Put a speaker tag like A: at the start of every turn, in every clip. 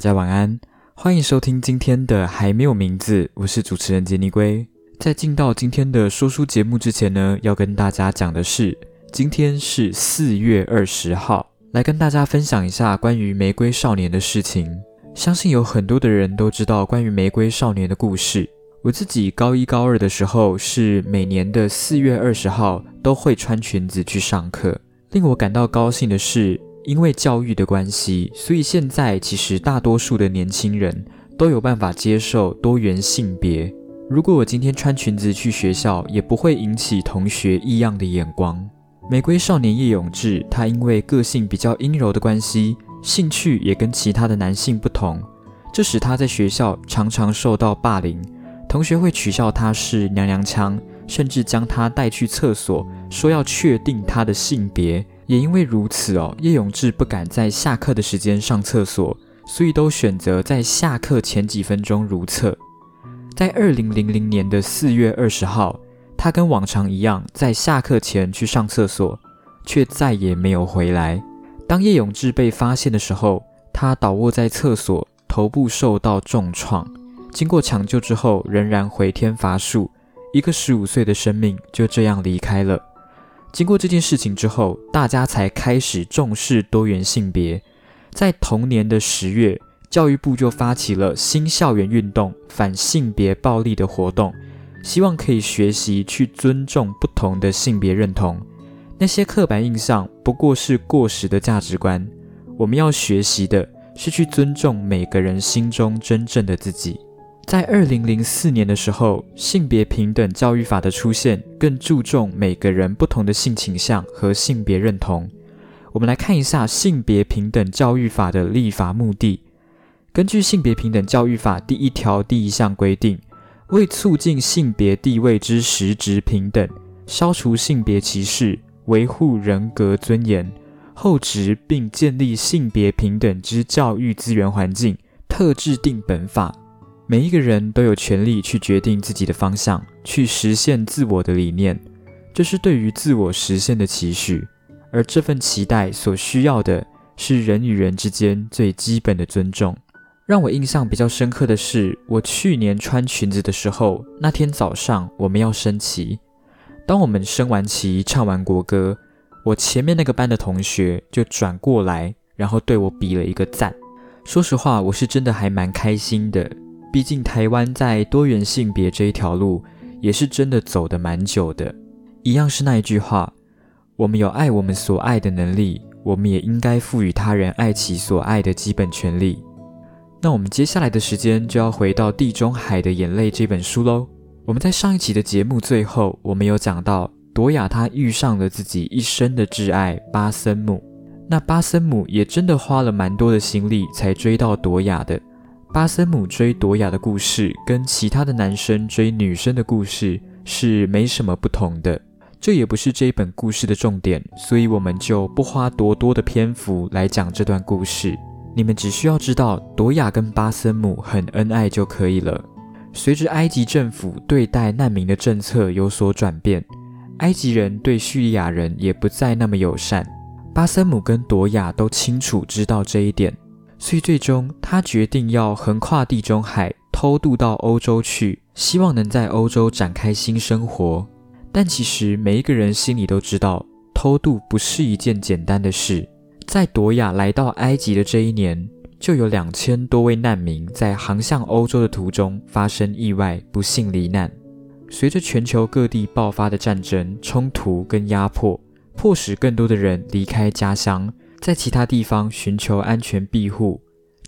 A: 大家晚安，欢迎收听今天的还没有名字，我是主持人杰尼龟。在进到今天的说书节目之前呢，要跟大家讲的是，今天是四月二十号，来跟大家分享一下关于玫瑰少年的事情。相信有很多的人都知道关于玫瑰少年的故事。我自己高一高二的时候，是每年的四月二十号都会穿裙子去上课。令我感到高兴的是。因为教育的关系，所以现在其实大多数的年轻人都有办法接受多元性别。如果我今天穿裙子去学校，也不会引起同学异样的眼光。玫瑰少年叶永志，他因为个性比较阴柔的关系，兴趣也跟其他的男性不同，这使他在学校常常受到霸凌，同学会取笑他是娘娘腔，甚至将他带去厕所，说要确定他的性别。也因为如此哦，叶永志不敢在下课的时间上厕所，所以都选择在下课前几分钟如厕。在二零零零年的四月二十号，他跟往常一样在下课前去上厕所，却再也没有回来。当叶永志被发现的时候，他倒卧在厕所，头部受到重创。经过抢救之后，仍然回天乏术，一个十五岁的生命就这样离开了。经过这件事情之后，大家才开始重视多元性别。在同年的十月，教育部就发起了新校园运动反性别暴力的活动，希望可以学习去尊重不同的性别认同。那些刻板印象不过是过时的价值观，我们要学习的是去尊重每个人心中真正的自己。在二零零四年的时候，性别平等教育法的出现更注重每个人不同的性倾向和性别认同。我们来看一下性别平等教育法的立法目的。根据性别平等教育法第一条第一项规定，为促进性别地位之实质平等，消除性别歧视，维护人格尊严，后植并建立性别平等之教育资源环境，特制定本法。每一个人都有权利去决定自己的方向，去实现自我的理念，这是对于自我实现的期许。而这份期待所需要的是人与人之间最基本的尊重。让我印象比较深刻的是，我去年穿裙子的时候，那天早上我们要升旗。当我们升完旗、唱完国歌，我前面那个班的同学就转过来，然后对我比了一个赞。说实话，我是真的还蛮开心的。毕竟台湾在多元性别这一条路也是真的走得蛮久的。一样是那一句话，我们有爱我们所爱的能力，我们也应该赋予他人爱其所爱的基本权利。那我们接下来的时间就要回到《地中海的眼泪》这本书喽。我们在上一期的节目最后，我们有讲到朵雅她遇上了自己一生的挚爱巴森姆，那巴森姆也真的花了蛮多的心力才追到朵雅的。巴森姆追朵雅的故事跟其他的男生追女生的故事是没什么不同的，这也不是这一本故事的重点，所以我们就不花多多的篇幅来讲这段故事。你们只需要知道朵雅跟巴森姆很恩爱就可以了。随着埃及政府对待难民的政策有所转变，埃及人对叙利亚人也不再那么友善。巴森姆跟朵雅都清楚知道这一点。所以最终，他决定要横跨地中海，偷渡到欧洲去，希望能在欧洲展开新生活。但其实每一个人心里都知道，偷渡不是一件简单的事。在朵雅来到埃及的这一年，就有两千多位难民在航向欧洲的途中发生意外，不幸罹难。随着全球各地爆发的战争、冲突跟压迫，迫使更多的人离开家乡。在其他地方寻求安全庇护，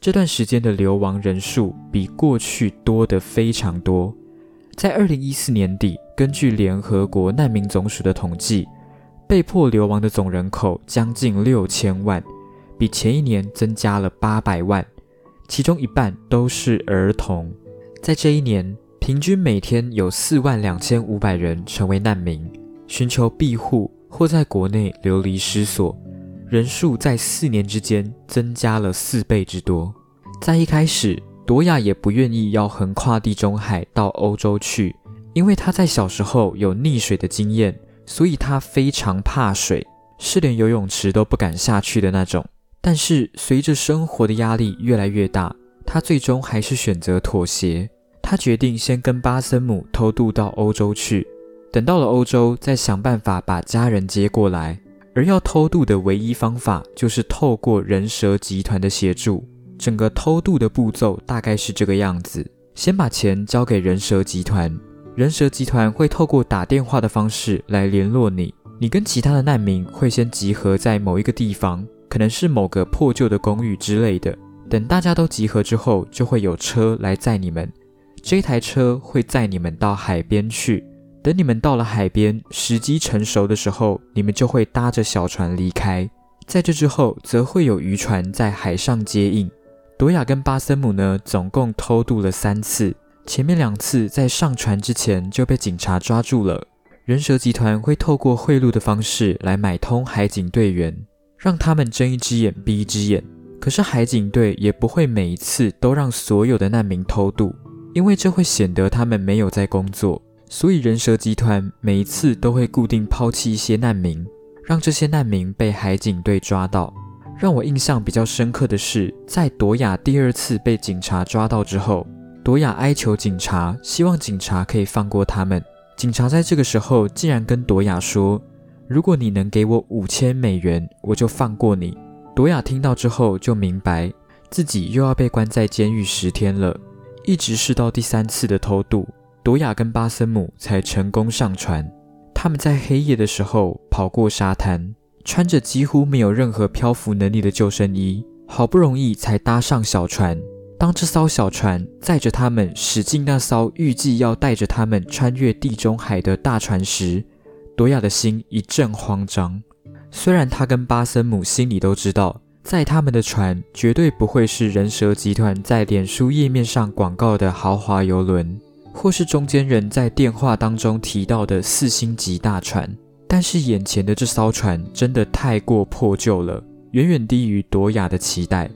A: 这段时间的流亡人数比过去多得非常多。在二零一四年底，根据联合国难民总署的统计，被迫流亡的总人口将近六千万，比前一年增加了八百万，其中一半都是儿童。在这一年，平均每天有四万两千五百人成为难民，寻求庇护或在国内流离失所。人数在四年之间增加了四倍之多。在一开始，朵雅也不愿意要横跨地中海到欧洲去，因为她在小时候有溺水的经验，所以她非常怕水，是连游泳池都不敢下去的那种。但是随着生活的压力越来越大，他最终还是选择妥协。他决定先跟巴森姆偷渡到欧洲去，等到了欧洲再想办法把家人接过来。而要偷渡的唯一方法就是透过人蛇集团的协助。整个偷渡的步骤大概是这个样子：先把钱交给人蛇集团，人蛇集团会透过打电话的方式来联络你。你跟其他的难民会先集合在某一个地方，可能是某个破旧的公寓之类的。等大家都集合之后，就会有车来载你们。这台车会载你们到海边去。等你们到了海边，时机成熟的时候，你们就会搭着小船离开。在这之后，则会有渔船在海上接应。朵亚跟巴森姆呢，总共偷渡了三次，前面两次在上船之前就被警察抓住了。人蛇集团会透过贿赂的方式来买通海警队员，让他们睁一只眼闭一只眼。可是海警队也不会每一次都让所有的难民偷渡，因为这会显得他们没有在工作。所以人蛇集团每一次都会固定抛弃一些难民，让这些难民被海警队抓到。让我印象比较深刻的是，在朵雅第二次被警察抓到之后，朵雅哀求警察，希望警察可以放过他们。警察在这个时候竟然跟朵雅说：“如果你能给我五千美元，我就放过你。”朵雅听到之后就明白自己又要被关在监狱十天了。一直是到第三次的偷渡，朵亚跟巴森姆才成功上船。他们在黑夜的时候跑过沙滩，穿着几乎没有任何漂浮能力的救生衣，好不容易才搭上小船。当这艘小船载着他们驶进那艘预计要带着他们穿越地中海的大船时，朵亚的心一阵慌张。虽然他跟巴森姆心里都知道，在他们的船绝对不会是人蛇集团在脸书页面上广告的豪华游轮，或是中间人在电话当中提到的四星级大船，但是眼前的这艘船真的太过破旧了，远远低于朵雅的期待。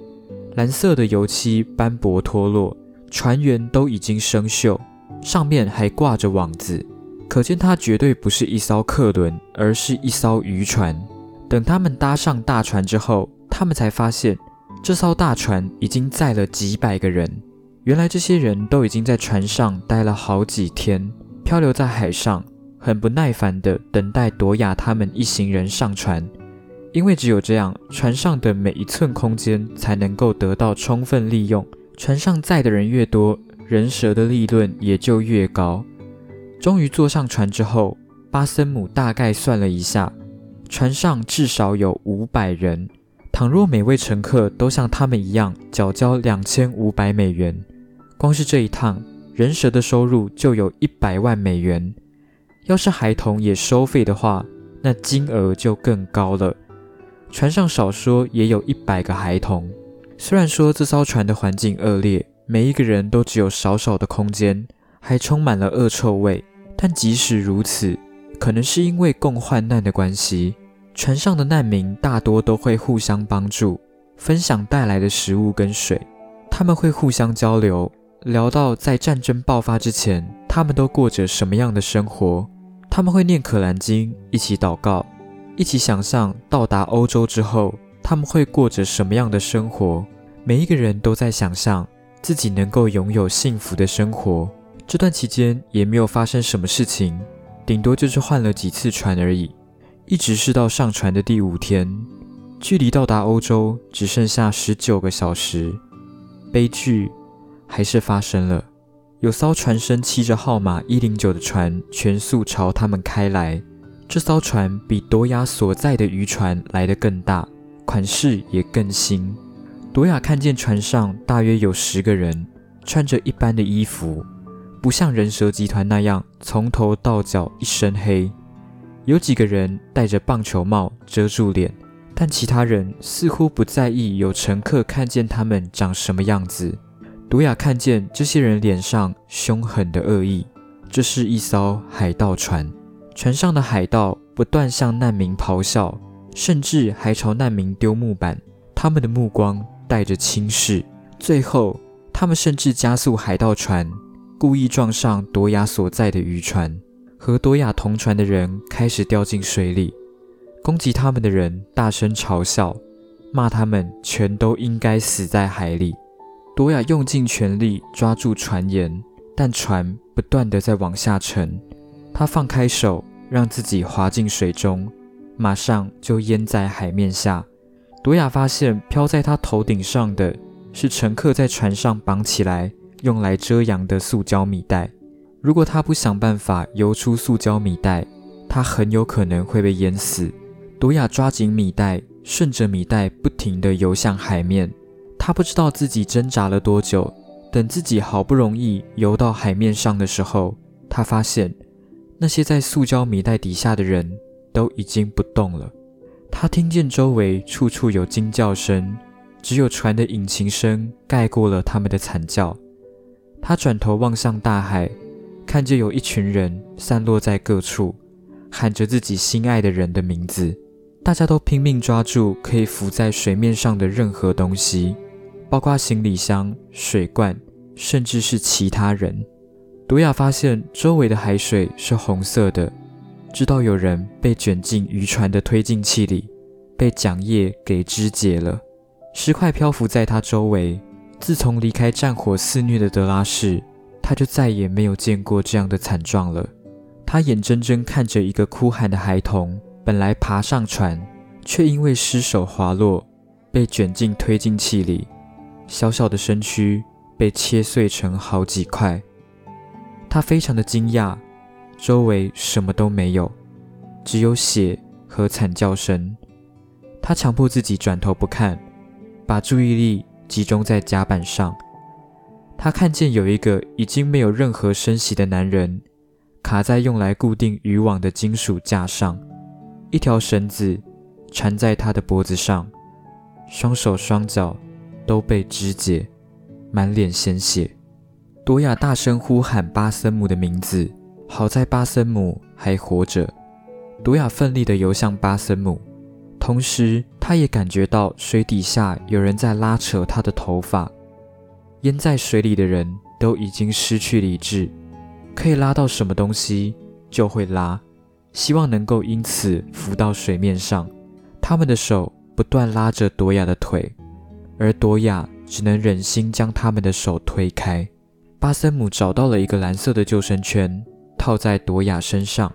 A: 蓝色的油漆斑驳脱落，船员都已经生锈，上面还挂着网子，可见它绝对不是一艘客轮，而是一艘渔船。等他们搭上大船之后，他们才发现这艘大船已经载了几百个人。原来这些人都已经在船上待了好几天，漂流在海上，很不耐烦地等待朵亚他们一行人上船。因为只有这样，船上的每一寸空间才能够得到充分利用。船上载的人越多，人蛇的利润也就越高。终于坐上船之后，巴森姆大概算了一下，船上至少有五百人。倘若每位乘客都像他们一样缴交两千五百美元，光是这一趟，人蛇的收入就有一百万美元。要是孩童也收费的话，那金额就更高了。船上少说也有一百个孩童。虽然说这艘船的环境恶劣，每一个人都只有少少的空间，还充满了恶臭味，但即使如此，可能是因为共患难的关系，船上的难民大多都会互相帮助，分享带来的食物跟水。他们会互相交流，聊到在战争爆发之前，他们都过着什么样的生活。他们会念可兰经，一起祷告。一起想象到达欧洲之后，他们会过着什么样的生活？每一个人都在想象自己能够拥有幸福的生活。这段期间也没有发生什么事情，顶多就是换了几次船而已。一直是到上船的第五天，距离到达欧洲只剩下十九个小时，悲剧还是发生了。有艘船身漆着号码一零九的船全速朝他们开来。这艘船比朵亚所在的渔船来得更大，款式也更新。朵亚看见船上大约有十个人，穿着一般的衣服，不像人蛇集团那样从头到脚一身黑。有几个人戴着棒球帽遮住脸，但其他人似乎不在意有乘客看见他们长什么样子。朵雅看见这些人脸上凶狠的恶意，这是一艘海盗船。船上的海盗不断向难民咆哮，甚至还朝难民丢木板。他们的目光带着轻视。最后，他们甚至加速海盗船，故意撞上朵雅所在的渔船。和朵雅同船的人开始掉进水里。攻击他们的人大声嘲笑，骂他们全都应该死在海里。朵亚用尽全力抓住船沿，但船不断的在往下沉。她放开手，让自己滑进水中，马上就淹在海面下。朵亚发现飘在她头顶上的是乘客在船上绑起来用来遮阳的塑胶米袋。如果她不想办法游出塑胶米袋，她很有可能会被淹死。朵亚抓紧米袋，顺着米袋不停地游向海面。他不知道自己挣扎了多久。等自己好不容易游到海面上的时候，他发现那些在塑胶米袋底下的人都已经不动了。他听见周围处处有惊叫声，只有船的引擎声盖过了他们的惨叫。他转头望向大海，看见有一群人散落在各处，喊着自己心爱的人的名字。大家都拼命抓住可以浮在水面上的任何东西，包括行李箱、水罐，甚至是其他人。朵雅发现周围的海水是红色的，知道有人被卷进渔船的推进器里，被桨叶给肢解了。尸块漂浮在他周围。自从离开战火肆虐的德拉市，他就再也没有见过这样的惨状了。他眼睁睁看着一个哭喊的孩童。本来爬上船，却因为失手滑落，被卷进推进器里，小小的身躯被切碎成好几块。他非常的惊讶，周围什么都没有，只有血和惨叫声。他强迫自己转头不看，把注意力集中在甲板上。他看见有一个已经没有任何声息的男人，卡在用来固定渔网的金属架上。一条绳子缠在他的脖子上，双手双脚都被肢解，满脸鲜血。朵雅大声呼喊巴森姆的名字，好在巴森姆还活着。朵雅奋力地游向巴森姆，同时他也感觉到水底下有人在拉扯他的头发。淹在水里的人都已经失去理智，可以拉到什么东西就会拉。希望能够因此浮到水面上。他们的手不断拉着朵雅的腿，而朵雅只能忍心将他们的手推开。巴森姆找到了一个蓝色的救生圈，套在朵雅身上。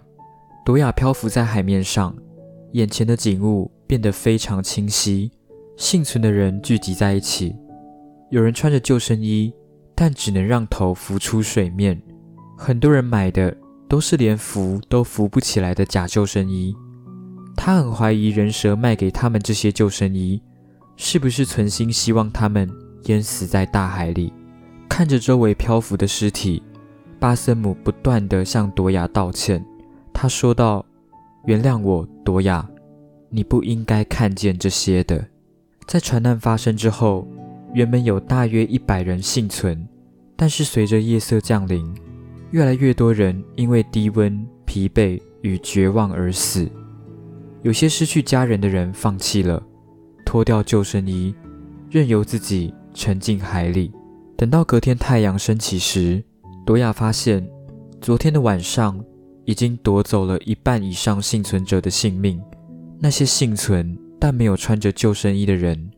A: 朵雅漂浮在海面上，眼前的景物变得非常清晰。幸存的人聚集在一起，有人穿着救生衣，但只能让头浮出水面。很多人买的。都是连浮都浮不起来的假救生衣。他很怀疑人蛇卖给他们这些救生衣，是不是存心希望他们淹死在大海里？看着周围漂浮的尸体，巴森姆不断地向朵雅道歉。他说道：“原谅我，朵雅，你不应该看见这些的。”在船难发生之后，原本有大约一百人幸存，但是随着夜色降临。越来越多人因为低温、疲惫与绝望而死，有些失去家人的人放弃了，脱掉救生衣，任由自己沉进海里。等到隔天太阳升起时，朵亚发现，昨天的晚上已经夺走了一半以上幸存者的性命。那些幸存但没有穿着救生衣的人，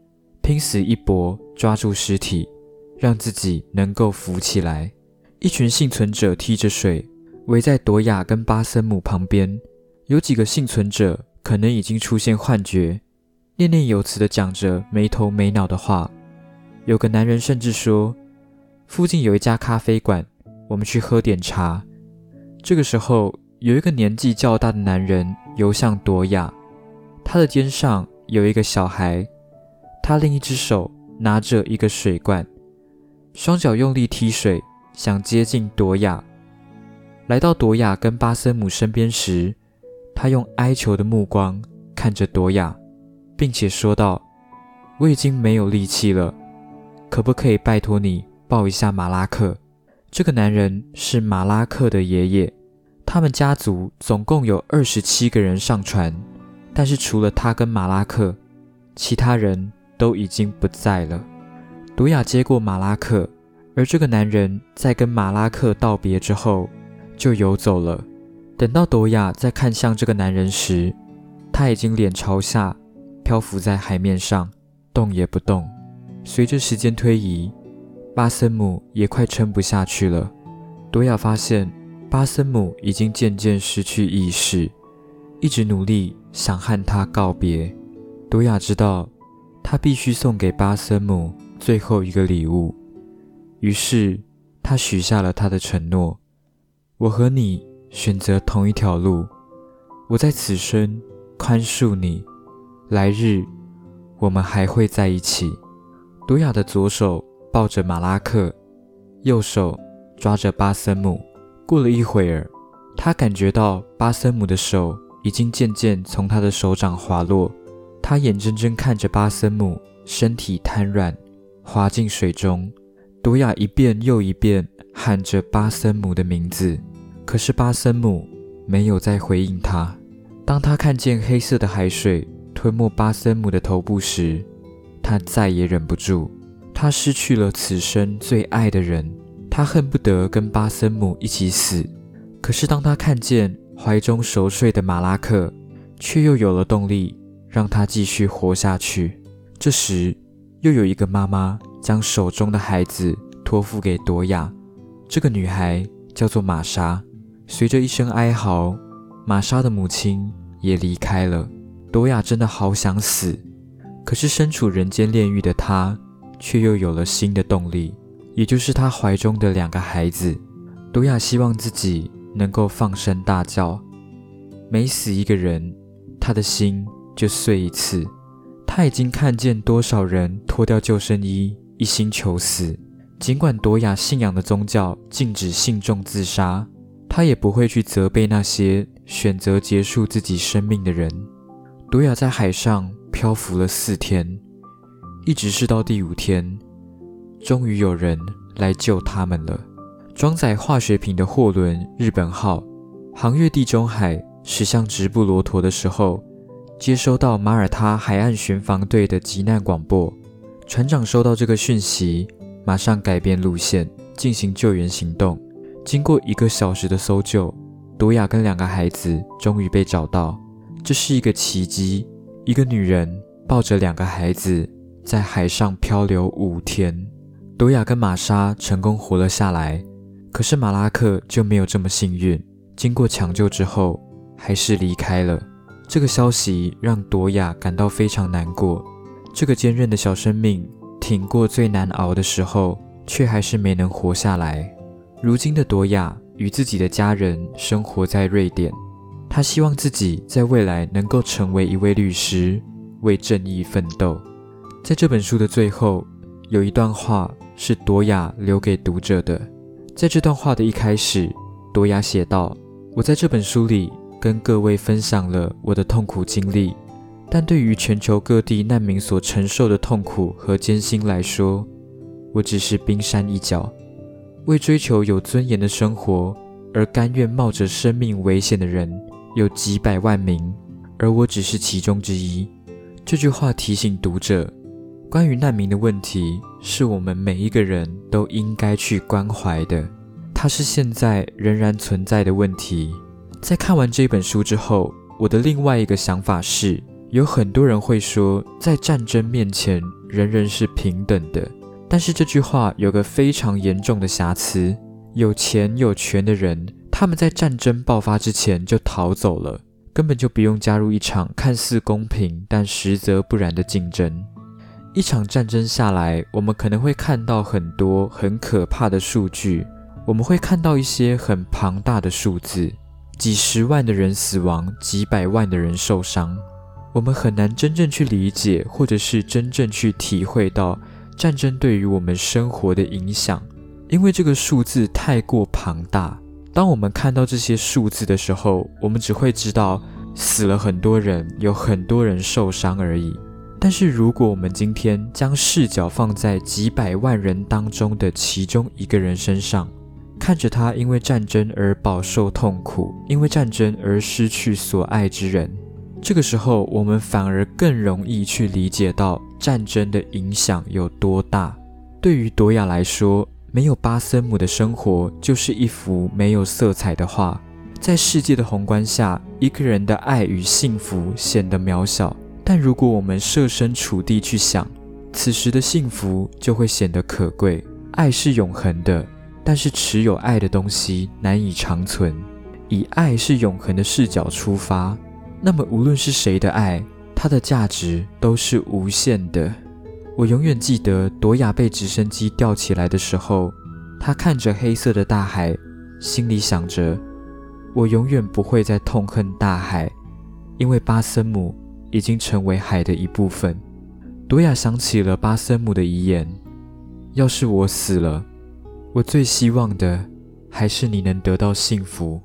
A: 拼死一搏，抓住尸体，让自己能够浮起来。一群幸存者踢着水，围在朵亚跟巴森姆旁边。有几个幸存者可能已经出现幻觉，念念有词地讲着没头没脑的话。有个男人甚至说：“附近有一家咖啡馆，我们去喝点茶。”这个时候，有一个年纪较大的男人游向朵雅，他的肩上有一个小孩，他另一只手拿着一个水罐，双脚用力踢水。想接近朵雅，来到朵雅跟巴森姆身边时，他用哀求的目光看着朵雅，并且说道：“我已经没有力气了，可不可以拜托你抱一下马拉克？”这个男人是马拉克的爷爷，他们家族总共有二十七个人上船，但是除了他跟马拉克，其他人都已经不在了。朵亚接过马拉克。而这个男人在跟马拉克道别之后，就游走了。等到朵亚再看向这个男人时，他已经脸朝下漂浮在海面上。动也不动。随着时间推移，巴森姆也快撑不下去了。多亚发现巴森姆已经渐渐失去意识，一直努力想和他告别。多亚知道，他必须送给巴森姆最后一个礼物。于是，他许下了他的承诺：“我和你选择同一条路，我在此生宽恕你，来日我们还会在一起。”独雅的左手抱着马拉克，右手抓着巴森姆。过了一会儿，他感觉到巴森姆的手已经渐渐从他的手掌滑落。他眼睁睁看着巴森姆身体瘫软，滑进水中。独雅一遍又一遍喊着巴森姆的名字，可是巴森姆没有再回应他。当他看见黑色的海水吞没巴森姆的头部时，他再也忍不住，他失去了此生最爱的人，他恨不得跟巴森姆一起死。可是当他看见怀中熟睡的马拉克，却又有了动力，让他继续活下去。这时，又有一个妈妈将手中的孩子托付给朵雅，这个女孩叫做玛莎。随着一声哀嚎，玛莎的母亲也离开了。朵雅真的好想死。可是身处人间炼狱的他，却又有了新的动力，也就是他怀中的两个孩子。朵雅希望自己能够放声大叫，每死一个人，他的心就碎一次。他已经看见多少人脱掉救生衣，一心求死。尽管朵雅信仰的宗教禁止信众自杀，他也不会去责备那些选择结束自己生命的人。朵雅在海上。漂浮了四天，一直是到第五天，终于有人来救他们了。装载化学品的货轮“日本号”航越地中海，驶向直布罗陀的时候，接收到马耳他海岸巡防队的急难广播。船长收到这个讯息，马上改变路线，进行救援行动。经过一个小时的搜救，朵雅跟两个孩子终于被找到，这是一个奇迹。一个女人抱着两个孩子在海上漂流五天，朵雅跟玛莎成功活了下来，可是马拉克就没有这么幸运。经过抢救之后，还是离开了。这个消息让朵雅感到非常难过。这个坚韧的小生命挺过最难熬的时候，却还是没能活下来。如今的朵雅与自己的家人生活在瑞典。他希望自己在未来能够成为一位律师，为正义奋斗。在这本书的最后，有一段话是朵雅留给读者的。在这段话的一开始，朵雅写道：“我在这本书里跟各位分享了我的痛苦经历，但对于全球各地难民所承受的痛苦和艰辛来说，我只是冰山一角。为追求有尊严的生活而甘愿冒着生命危险的人。”有几百万名，而我只是其中之一。这句话提醒读者，关于难民的问题，是我们每一个人都应该去关怀的。它是现在仍然存在的问题。在看完这本书之后，我的另外一个想法是，有很多人会说，在战争面前，人人是平等的。但是这句话有个非常严重的瑕疵：有钱有权的人。他们在战争爆发之前就逃走了，根本就不用加入一场看似公平但实则不然的竞争。一场战争下来，我们可能会看到很多很可怕的数据，我们会看到一些很庞大的数字，几十万的人死亡，几百万的人受伤。我们很难真正去理解，或者是真正去体会到战争对于我们生活的影响，因为这个数字太过庞大。当我们看到这些数字的时候，我们只会知道死了很多人，有很多人受伤而已。但是，如果我们今天将视角放在几百万人当中的其中一个人身上，看着他因为战争而饱受痛苦，因为战争而失去所爱之人，这个时候，我们反而更容易去理解到战争的影响有多大。对于朵雅来说，没有巴森姆的生活就是一幅没有色彩的画。在世界的宏观下，一个人的爱与幸福显得渺小。但如果我们设身处地去想，此时的幸福就会显得可贵。爱是永恒的，但是持有爱的东西难以长存。以爱是永恒的视角出发，那么无论是谁的爱，它的价值都是无限的。我永远记得朵雅被直升机吊起来的时候，她看着黑色的大海，心里想着：我永远不会再痛恨大海，因为巴森姆已经成为海的一部分。朵雅想起了巴森姆的遗言：要是我死了，我最希望的还是你能得到幸福。